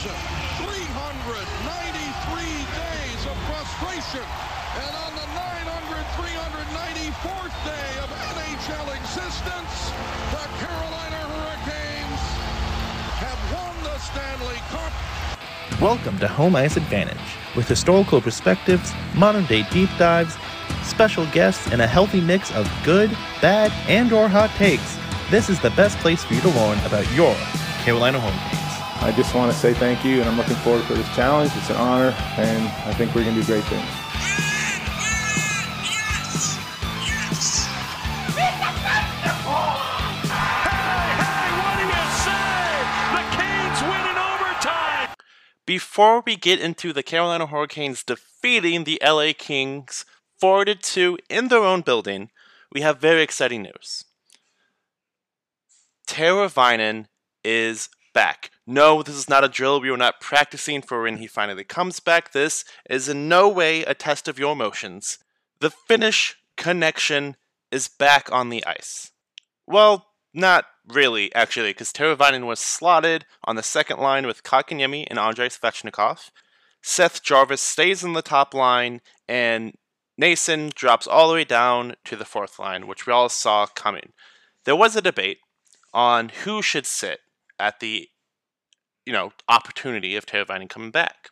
Johnson. 393 days of frustration. And on the 900, 394th day of NHL existence, the Carolina Hurricanes have won the Stanley Cup. Welcome to Home Ice Advantage, with historical perspectives, modern day deep dives, special guests, and a healthy mix of good, bad, and or hot takes. This is the best place for you to learn about your Carolina Hurricanes. I just want to say thank you, and I'm looking forward for this challenge. It's an honor, and I think we're going to do great things. Before we get into the Carolina Hurricanes defeating the LA Kings 4 2 in their own building, we have very exciting news. Teravainen is back. No, this is not a drill. We are not practicing for when he finally comes back. This is in no way a test of your emotions. The Finnish connection is back on the ice. Well, not really, actually, because Teravainen was slotted on the second line with Kotkaniemi and Andrei Svechnikov. Seth Jarvis stays in the top line, and Noesen drops all the way down to the fourth line, which we all saw coming. There was a debate on who should sit at the you know opportunity of Teravainen coming back,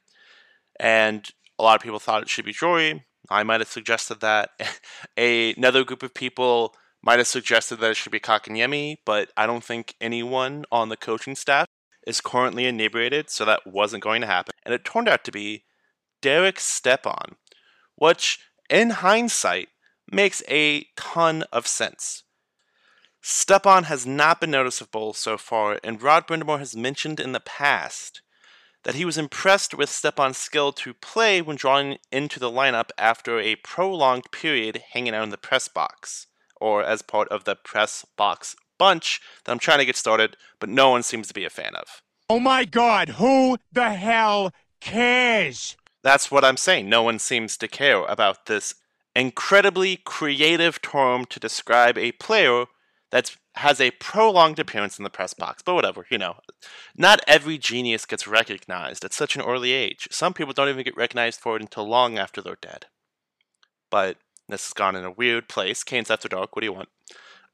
and a lot of people thought it should be Jory. I might have suggested that. Another group of people might have suggested that it should be Kotkaniemi, but I don't think anyone on the coaching staff is currently inebriated, so that wasn't going to happen. And it turned out to be Derek Stepan, which, in hindsight, makes a ton of sense. Stepan has not been noticeable so far, and Rod Brind'Amour has mentioned in the past that he was impressed with Stepan's skill to play when drawn into the lineup after a prolonged period hanging out in the press box, or as part of the press box bunch that I'm trying to get started, but no one seems to be a fan of. Oh my god, who the hell cares? That's what I'm saying. No one seems to care about this incredibly creative term to describe a player that has a prolonged appearance in the press box. But whatever, you know. Not every genius gets recognized at such an early age. Some people don't even get recognized for it until long after they're dead. But this has gone in a weird place. Canes After Dark, what do you want?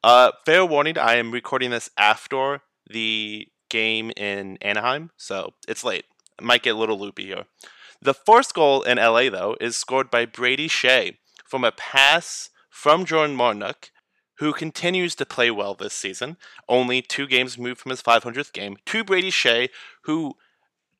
Uh, fair warning, I am recording this after the game in Anaheim, so it's late. I might get a little loopy here. The first goal in LA, though, is scored by Brady Skjei from a pass from Jordan Martinook who continues to play well this season. Only two games moved from his 500th game. To Brady Skjei, who,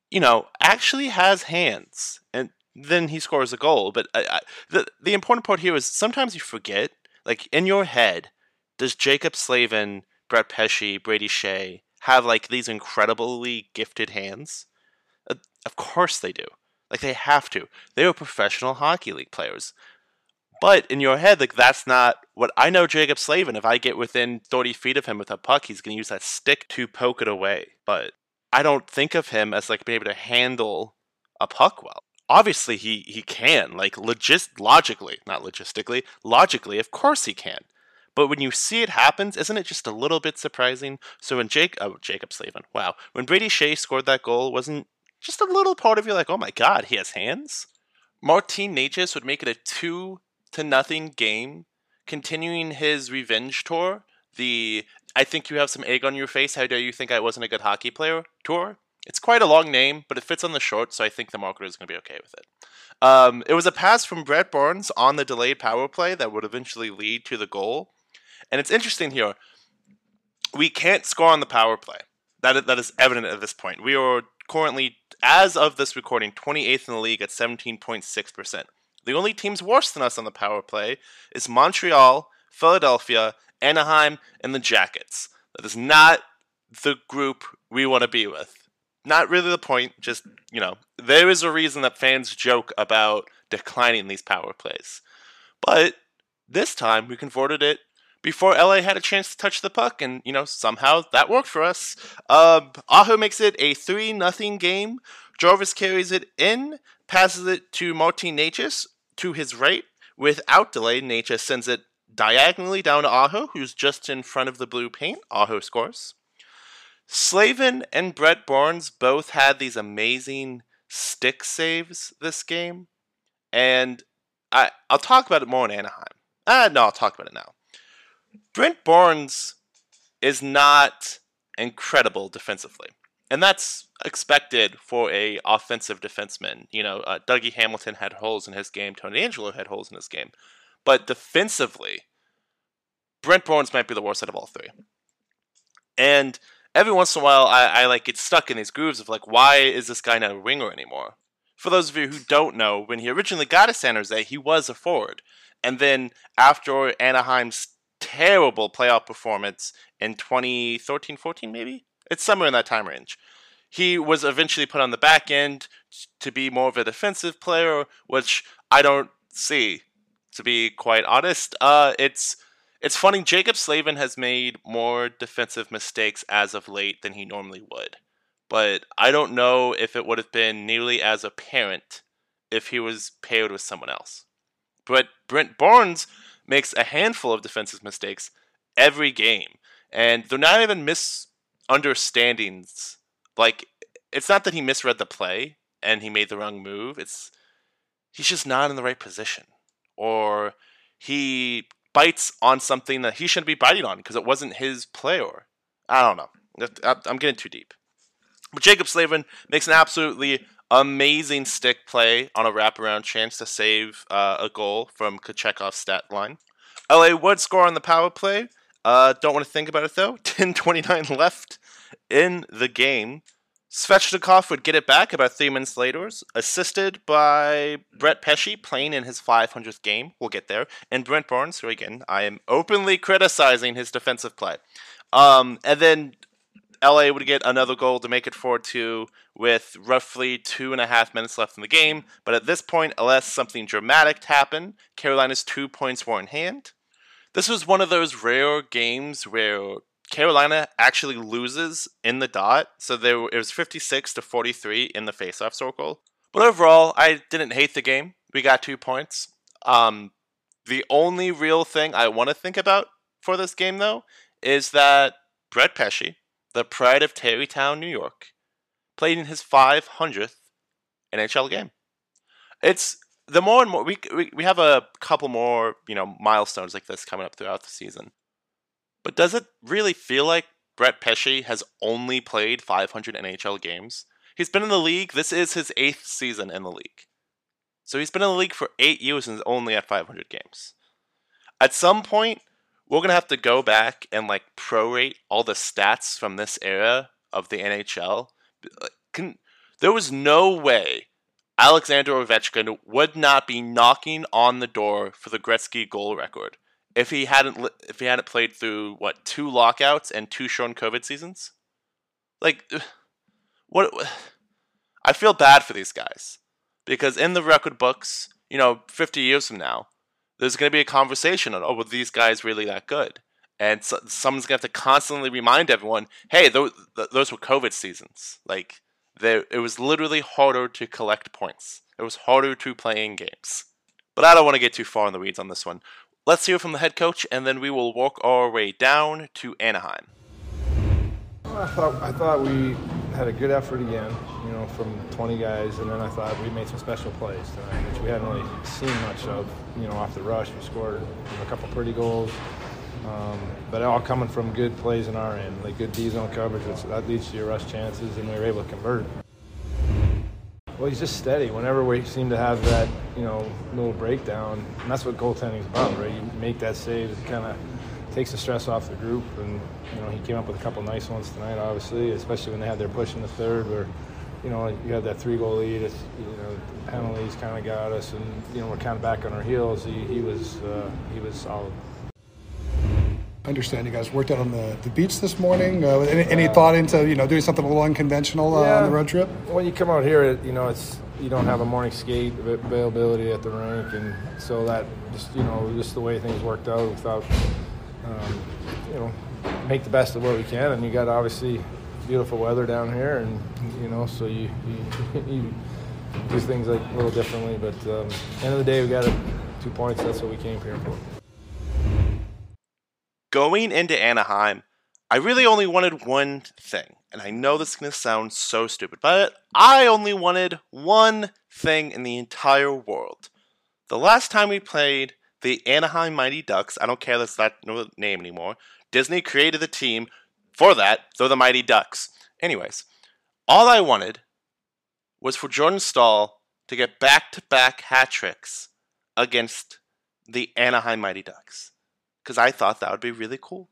you know, actually has hands, and then he scores a goal. But I, I, the the important part here is sometimes you forget, like in your head, does Jaccob Slavin, Brett Pesce, Brady Skjei have like these incredibly gifted hands? Uh, of course they do. Like they have to. They are professional hockey league players. But in your head, like that's not what I know. Jaccob Slavin, if I get within 30 feet of him with a puck, he's going to use that stick to poke it away. But I don't think of him as like being able to handle a puck well. Obviously, he he can. Like logist logically, not logistically, logically, of course he can. But when you see it happens, isn't it just a little bit surprising? So when Jake, oh, Jaccob Slavin, wow, when Brady Skjei scored that goal, wasn't just a little part of you like, oh my god, he has hands? Martin Necas would make it a two to nothing game, continuing his revenge tour. The I think you have some egg on your face. How dare you think I wasn't a good hockey player tour? It's quite a long name, but it fits on the short, so I think the marketer is going to be okay with it. Um, it was a pass from Brent Burns on the delayed power play that would eventually lead to the goal. And it's interesting here. We can't score on the power play. That, that is evident at this point. We are currently, as of this recording, 28th in the league at 17.6%. The only teams worse than us on the power play is Montreal, Philadelphia, Anaheim, and the Jackets. That is not the group we want to be with. Not really the point, just, you know, there is a reason that fans joke about declining these power plays. But this time we converted it before LA had a chance to touch the puck, and you know somehow that worked for us. Um, Aho makes it a three nothing game. Jarvis carries it in, passes it to Martin Necas, to his right. Without delay, Necas sends it diagonally down to Aho, who's just in front of the blue paint. Aho scores. Slavin and Brent Burns both had these amazing stick saves this game, and I I'll talk about it more in Anaheim. Ah, no, I'll talk about it now. Brent Burns is not incredible defensively, and that's expected for a offensive defenseman. You know, uh, Dougie Hamilton had holes in his game. Tony DeAngelo had holes in his game, but defensively, Brent Burns might be the worst out of all three. And every once in a while, I, I like get stuck in these grooves of like, why is this guy not a winger anymore? For those of you who don't know, when he originally got to San Jose, he was a forward. And then after Anaheim's terrible playoff performance in 2013 14, maybe? It's somewhere in that time range. He was eventually put on the back end to be more of a defensive player, which I don't see, to be quite honest. Uh, it's it's funny, Jaccob Slavin has made more defensive mistakes as of late than he normally would. But I don't know if it would have been nearly as apparent if he was paired with someone else. But Brent Burns makes a handful of defensive mistakes every game. And they're not even misunderstandings. Like, it's not that he misread the play and he made the wrong move. It's he's just not in the right position. Or he bites on something that he shouldn't be biting on because it wasn't his play. Or I don't know. I'm getting too deep. But Jaccob Slavin makes an absolutely amazing stick play on a wraparound chance to save uh, a goal from Kochetkov's stat line. LA would score on the power play. Uh, don't want to think about it though. 10:29 left in the game. Svechnikov would get it back about three minutes later, assisted by Brett Pesce playing in his 500th game. We'll get there. And Brent Burns, who again, I am openly criticizing his defensive play. Um, and then LA would get another goal to make it 4 2 with roughly two and a half minutes left in the game. But at this point, unless something dramatic happened, Carolina's two points were in hand. This was one of those rare games where Carolina actually loses in the dot. So there it was 56 to 43 in the faceoff circle. But overall, I didn't hate the game. We got two points. Um, the only real thing I want to think about for this game, though, is that Brett Pesce, the pride of Tarrytown, New York, played in his 500th NHL game. It's the more and more we, we we have a couple more you know milestones like this coming up throughout the season. But does it really feel like Brett Pesce has only played 500 NHL games? He's been in the league. This is his eighth season in the league. So he's been in the league for eight years and is only at 500 games. At some point, we're gonna have to go back and like prorate all the stats from this era of the NHL. Can, there was no way Alexander Ovechkin would not be knocking on the door for the Gretzky goal record if he hadn't if he hadn't played through what two lockouts and two shown COVID seasons. Like, what? I feel bad for these guys because in the record books, you know, 50 years from now, there's going to be a conversation on, oh, were these guys really that good? And so, someone's going to have to constantly remind everyone, hey, those, those were COVID seasons. Like, there, it was literally harder to collect points. It was harder to play in games. But I don't want to get too far in the weeds on this one. Let's hear from the head coach, and then we will walk our way down to Anaheim. I thought I thought we had a good effort again, you know, from 20 guys, and then I thought we made some special plays tonight, which we hadn't really seen much of, you know, off the rush. We scored a couple pretty goals, um, but all coming from good plays in our end, like good D zone coverage, which that leads to your rush chances, and we were able to convert. Well, he's just steady. Whenever we seem to have that, you know, little breakdown, and that's what goaltending is about, right? You make that save, it kind of takes the stress off the group. And you know, he came up with a couple nice ones tonight, obviously, especially when they had their push in the third, where you know you had that three goal lead. It's, you know, the penalties kind of got us, and you know we're kind of back on our heels. He, he was uh, he was solid. I understand you guys worked out on the, the beach this morning. Uh, any, any, thought into you know doing something a little unconventional uh, yeah. on the road trip? When you come out here, you know it's you don't have a morning skate availability at the rink, and so that just you know just the way things worked out without um, you know make the best of what we can. And you got obviously beautiful weather down here, and you know so you you, you do things like a little differently. But um, end of the day, we got two points. That's what we came here for. Going into Anaheim, I really only wanted one thing, and I know this is going to sound so stupid, but I only wanted one thing in the entire world. The last time we played the Anaheim Mighty Ducks, I don't care that's not no name anymore. Disney created the team for that, they're the Mighty Ducks. Anyways, all I wanted was for Jordan Staal to get back to back hat tricks against the Anaheim Mighty Ducks. Because I thought that would be really cool.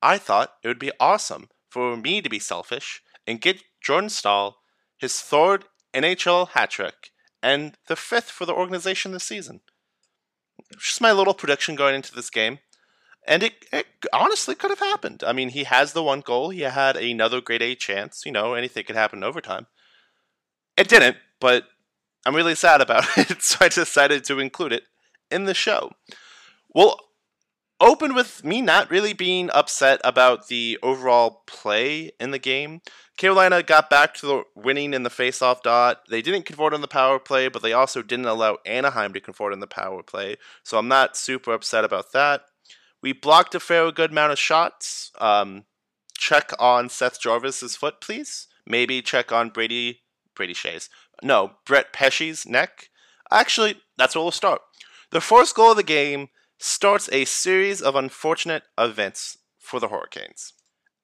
I thought it would be awesome for me to be selfish and get Jordan Staal his third NHL hat trick and the fifth for the organization this season. Just my little prediction going into this game. And it, it honestly could have happened. I mean, he has the one goal. He had another grade A chance. You know, anything could happen in overtime. It didn't, but I'm really sad about it, so I decided to include it in the show. We'll open with me not really being upset about the overall play in the game. Carolina got back to the winning in the faceoff dot. They didn't convert on the power play, but they also didn't allow Anaheim to convert on the power play. So I'm not super upset about that. We blocked a fair good amount of shots. Um, check on Seth Jarvis's foot, please. Maybe check on Brady Brady Skjei's. No, Brett Pesce's neck. Actually, that's where we'll start. The first goal of the game starts a series of unfortunate events for the Hurricanes.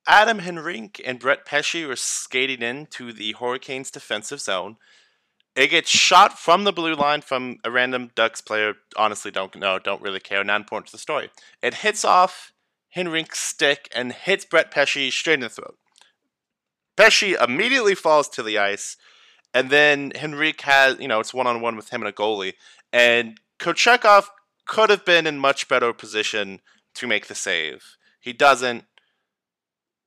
Adam Henrique and Brett Pesce were skating into the Hurricanes' defensive zone. It gets shot from the blue line from a random Ducks player. Honestly, don't know, don't really care. Not important to the story. It hits off Henrique's stick and hits Brett Pesce straight in the throat. Pesce immediately falls to the ice, and then Henrique has, you know, it's one on one with him and a goalie. And Kochetkov could have been in much better position to make the save. He doesn't.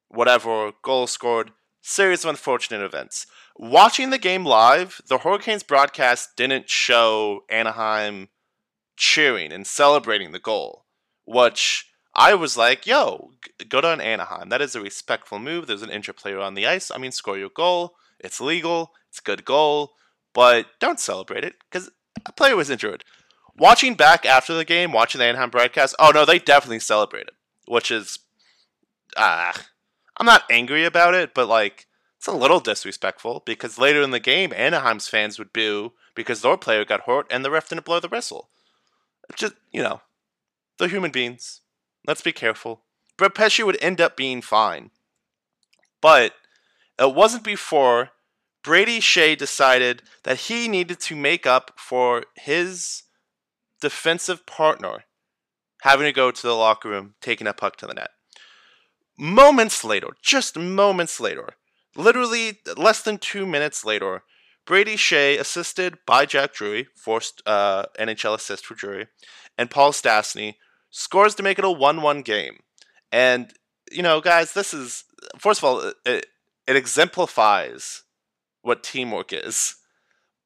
Whatever, goal scored. Series of unfortunate events. Watching the game live, the Hurricanes broadcast didn't show Anaheim cheering and celebrating the goal, which I was like, yo, go to Anaheim. That is a respectful move. There's an injured player on the ice. I mean, score your goal. It's legal. It's a good goal. But don't celebrate it because a player was injured. Watching back after the game, watching the Anaheim broadcast, oh no, they definitely celebrated, which is, ah, uh, I'm not angry about it, but like it's a little disrespectful because later in the game, Anaheim's fans would boo because their player got hurt and the ref didn't blow the whistle. Just you know, they're human beings. Let's be careful. Brett Pesce would end up being fine, but it wasn't before Brady Skjei decided that he needed to make up for his defensive partner having to go to the locker room, taking a puck to the net. Moments later, just moments later, literally less than two minutes later, Brady Skjei, assisted by Jack Drury, forced uh, NHL assist for Drury, and Paul Stastny, scores to make it a 1 1 game. And, you know, guys, this is, first of all, it, it exemplifies what teamwork is.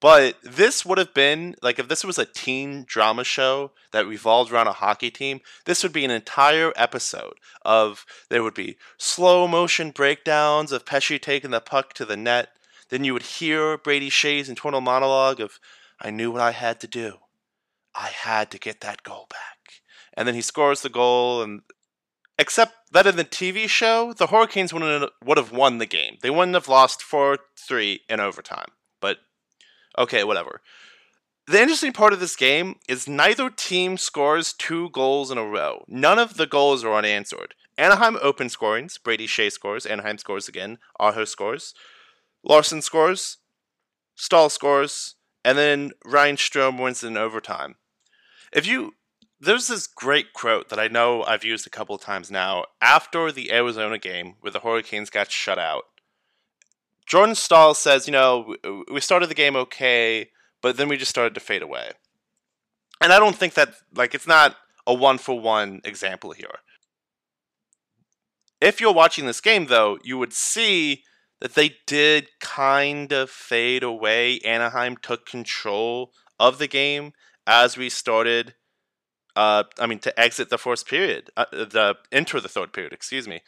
But this would have been like if this was a teen drama show that revolved around a hockey team, this would be an entire episode of there would be slow motion breakdowns of Pesce taking the puck to the net. Then you would hear Brady Skjei's internal monologue of I knew what I had to do. I had to get that goal back. And then he scores the goal and except that in the TV show, the Hurricanes would have won the game. They wouldn't have lost 4 3 in overtime. Okay, whatever. The interesting part of this game is neither team scores two goals in a row. None of the goals are unanswered. Anaheim open scorings, Brady Skjei scores, Anaheim scores again, Aho scores, Larson scores, Staal scores, and then Ryan Strome wins in overtime. If you there's this great quote that I know I've used a couple of times now after the Arizona game where the Hurricanes got shut out. Jordan Staal says, you know, we started the game okay, but then we just started to fade away. And I don't think that, like, it's not a one for one example here. If you're watching this game, though, you would see that they did kind of fade away. Anaheim took control of the game as we started. Uh, I mean, to exit the first period, uh, the enter the third period. Excuse me.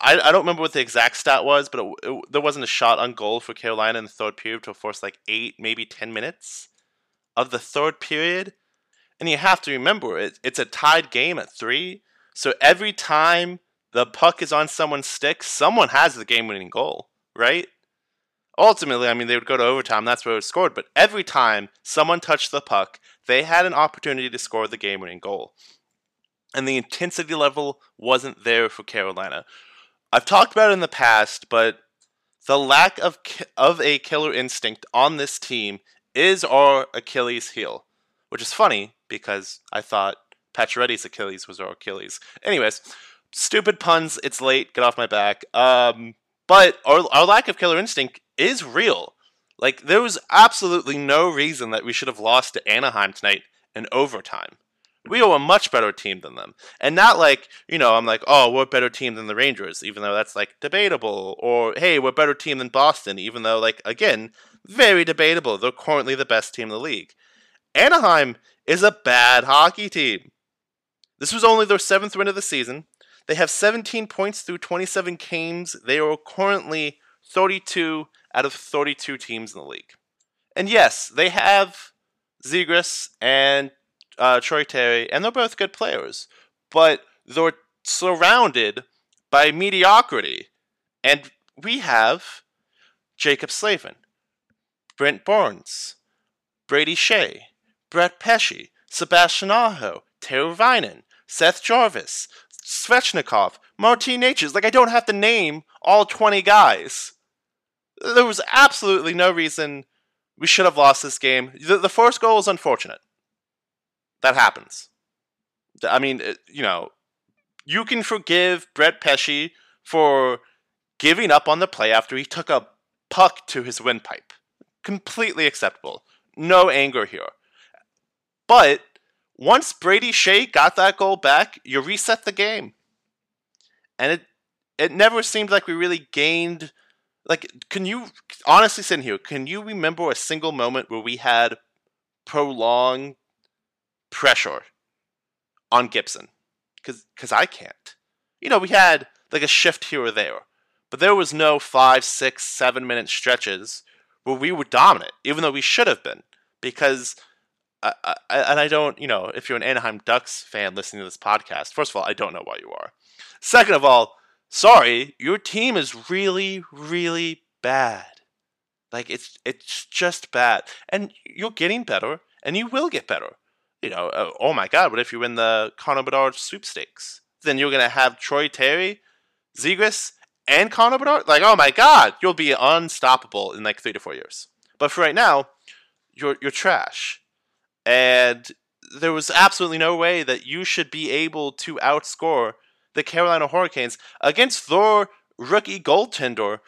I, I don't remember what the exact stat was, but it, it, there wasn't a shot on goal for Carolina in the third period to force like eight, maybe ten minutes of the third period. And you have to remember, it, it's a tied game at three. So every time the puck is on someone's stick, someone has the game winning goal, right? Ultimately, I mean, they would go to overtime, that's where it was scored, but every time someone touched the puck, they had an opportunity to score the game winning goal. And the intensity level wasn't there for Carolina. I've talked about it in the past, but the lack of of a killer instinct on this team is our Achilles heel, which is funny because I thought Pacioretty's Achilles was our Achilles. Anyways, stupid puns. It's late. Get off my back. Um, but our our lack of killer instinct is real. Like there was absolutely no reason that we should have lost to Anaheim tonight in overtime. We are a much better team than them. And not like, you know, I'm like, oh, we're a better team than the Rangers, even though that's like debatable. Or, hey, we're a better team than Boston, even though, like, again, very debatable. They're currently the best team in the league. Anaheim is a bad hockey team. This was only their seventh win of the season. They have 17 points through 27 games. They are currently 32 out of 32 teams in the league. And yes, they have Zegras and uh, Troy Terry, and they're both good players, but they're surrounded by mediocrity. And we have Jaccob Slavin, Brent Burns, Brady Skjei, Brett Pesce, Sebastian Aho, Teuvo Väinö, Seth Jarvis, Svechnikov, Martin Necas. Like, I don't have to name all 20 guys. There was absolutely no reason we should have lost this game. The, the first goal is unfortunate. That happens. I mean, you know, you can forgive Brett Pesce for giving up on the play after he took a puck to his windpipe. Completely acceptable. No anger here. But once Brady Skjei got that goal back, you reset the game. And it it never seemed like we really gained like can you honestly sit here, can you remember a single moment where we had prolonged pressure on Gibson because I can't. You know, we had like a shift here or there, but there was no five, six, seven minute stretches where we were dominant, even though we should have been. Because, I, I, and I don't, you know, if you're an Anaheim Ducks fan listening to this podcast, first of all, I don't know why you are. Second of all, sorry, your team is really, really bad. Like it's it's just bad, and you're getting better, and you will get better you know, uh, oh my God, what if you win the Connor Bedard sweepstakes? Then you're going to have Troy Terry, Zegras, and Connor Bedard? Like, oh my God, you'll be unstoppable in like three to four years. But for right now, you're, you're trash. And there was absolutely no way that you should be able to outscore the Carolina Hurricanes against their rookie goaltender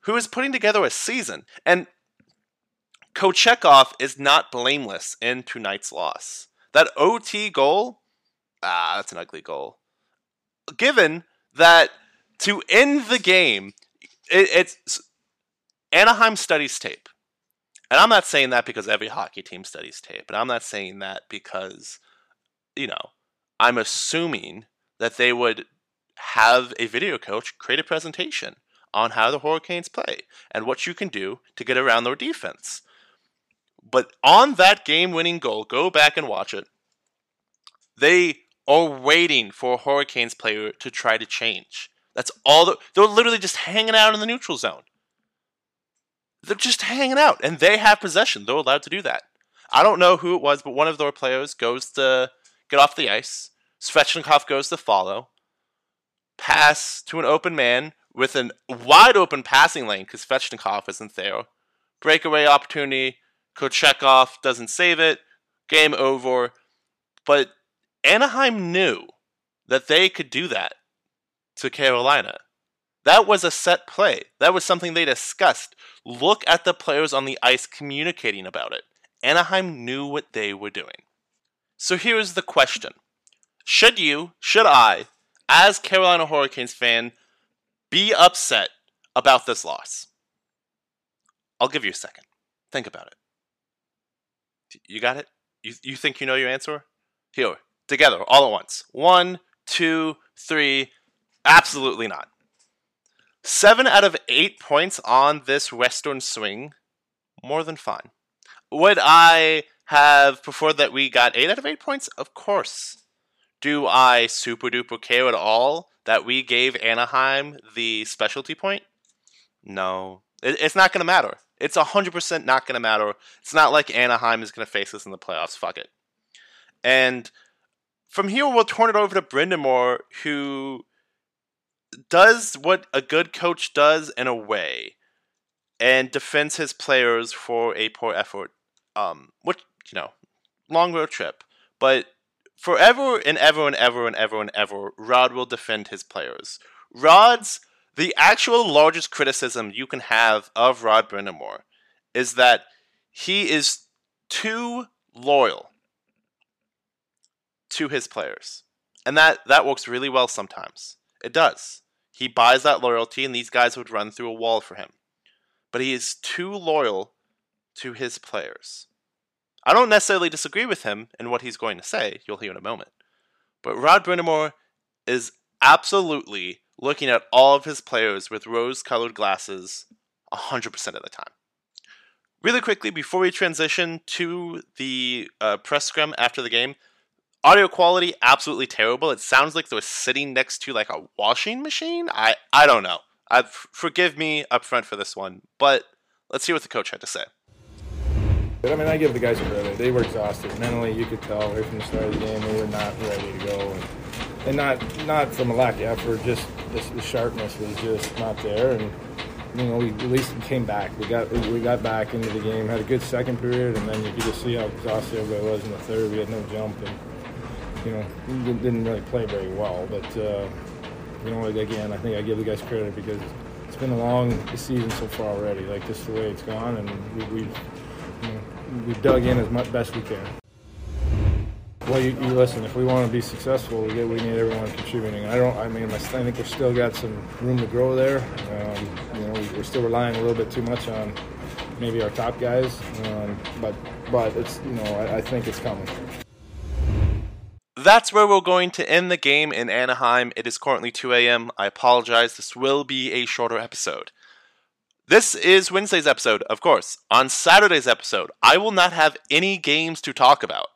who is putting together a season. And Kochetkov is not blameless in tonight's loss. That OT goal, ah, that's an ugly goal. Given that to end the game, it, it's Anaheim studies tape. And I'm not saying that because every hockey team studies tape, and I'm not saying that because, you know, I'm assuming that they would have a video coach create a presentation on how the Hurricanes play and what you can do to get around their defense. But on that game winning goal, go back and watch it. They are waiting for a Hurricanes player to try to change. That's all. The, they're literally just hanging out in the neutral zone. They're just hanging out, and they have possession. They're allowed to do that. I don't know who it was, but one of their players goes to get off the ice. Svechnikov goes to follow. Pass to an open man with a wide open passing lane because Svechnikov isn't there. Breakaway opportunity. Kochetkov doesn't save it. Game over. But Anaheim knew that they could do that to Carolina. That was a set play. That was something they discussed. Look at the players on the ice communicating about it. Anaheim knew what they were doing. So here's the question Should you, should I, as Carolina Hurricanes fan, be upset about this loss? I'll give you a second. Think about it. You got it? You, you think you know your answer? Here, together, all at once. One, two, three. Absolutely not. Seven out of eight points on this Western swing, more than fine. Would I have preferred that we got eight out of eight points? Of course. Do I super duper care at all that we gave Anaheim the specialty point? No. It, it's not going to matter. It's 100% not going to matter. It's not like Anaheim is going to face us in the playoffs. Fuck it. And from here, we'll turn it over to Brind'Amour, who does what a good coach does in a way and defends his players for a poor effort. Um, which, you know, long road trip. But forever and ever and ever and ever and ever, Rod will defend his players. Rod's the actual largest criticism you can have of Rod Brind'Amour is that he is too loyal to his players. And that, that works really well sometimes. It does. He buys that loyalty, and these guys would run through a wall for him. But he is too loyal to his players. I don't necessarily disagree with him in what he's going to say, you'll hear in a moment. But Rod Brind'Amour is absolutely looking at all of his players with rose colored glasses 100% of the time. Really quickly, before we transition to the uh, press scrum after the game, audio quality absolutely terrible. It sounds like they're sitting next to like a washing machine. I, I don't know. I, forgive me up front for this one, but let's hear what the coach had to say. I mean, I give the guys a credit. They were exhausted mentally. You could tell right from the start of the game they were not ready to go, and, and not not from a lack of effort. Just this, the sharpness was just not there, and you know we at least came back. We got we got back into the game. Had a good second period, and then you could just see how exhausted everybody was in the third. We had no jump, and you know we didn't really play very well. But uh, you know again, I think I give the guys credit because it's been a long season so far already. Like just the way it's gone, and we. we you know, we dug in as much best we can. Well, you, you, listen. If we want to be successful, we, we need everyone contributing. I don't. I mean, I think we've still got some room to grow there. Um, you know, we're still relying a little bit too much on maybe our top guys, um, but but it's you know I, I think it's coming. That's where we're going to end the game in Anaheim. It is currently 2 a.m. I apologize. This will be a shorter episode. This is Wednesday's episode, of course. On Saturday's episode, I will not have any games to talk about.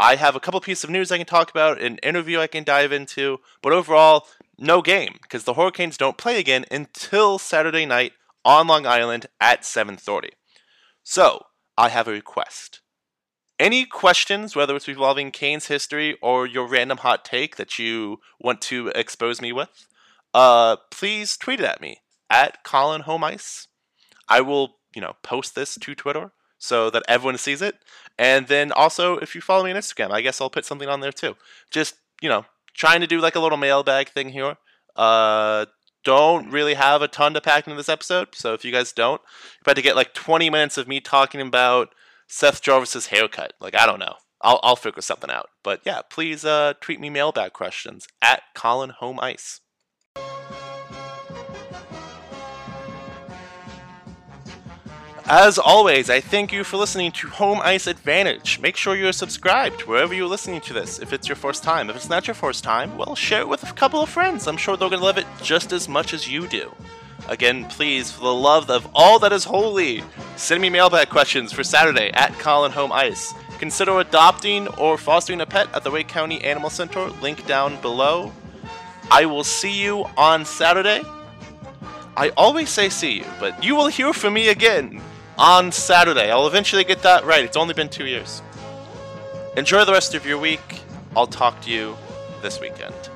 I have a couple pieces of news I can talk about, an interview I can dive into, but overall, no game because the Hurricanes don't play again until Saturday night on Long Island at 7:30. So, I have a request. Any questions, whether it's revolving Canes history or your random hot take that you want to expose me with, uh, please tweet it at me at Collin Home Ice. I will, you know, post this to Twitter so that everyone sees it. And then also, if you follow me on Instagram, I guess I'll put something on there too. Just, you know, trying to do like a little mailbag thing here. Uh, don't really have a ton to pack into this episode, so if you guys don't, you're about to get like 20 minutes of me talking about Seth Jarvis's haircut. Like, I don't know. I'll, I'll figure something out. But yeah, please uh, tweet me mailbag questions at Collin Home Ice. As always, I thank you for listening to Home Ice Advantage. Make sure you're subscribed wherever you're listening to this if it's your first time. If it's not your first time, well, share it with a couple of friends. I'm sure they're going to love it just as much as you do. Again, please, for the love of all that is holy, send me mailbag questions for Saturday at Collin Home Ice. Consider adopting or fostering a pet at the Wake County Animal Center, link down below. I will see you on Saturday. I always say see you, but you will hear from me again on Saturday. I'll eventually get that right. It's only been two years. Enjoy the rest of your week. I'll talk to you this weekend.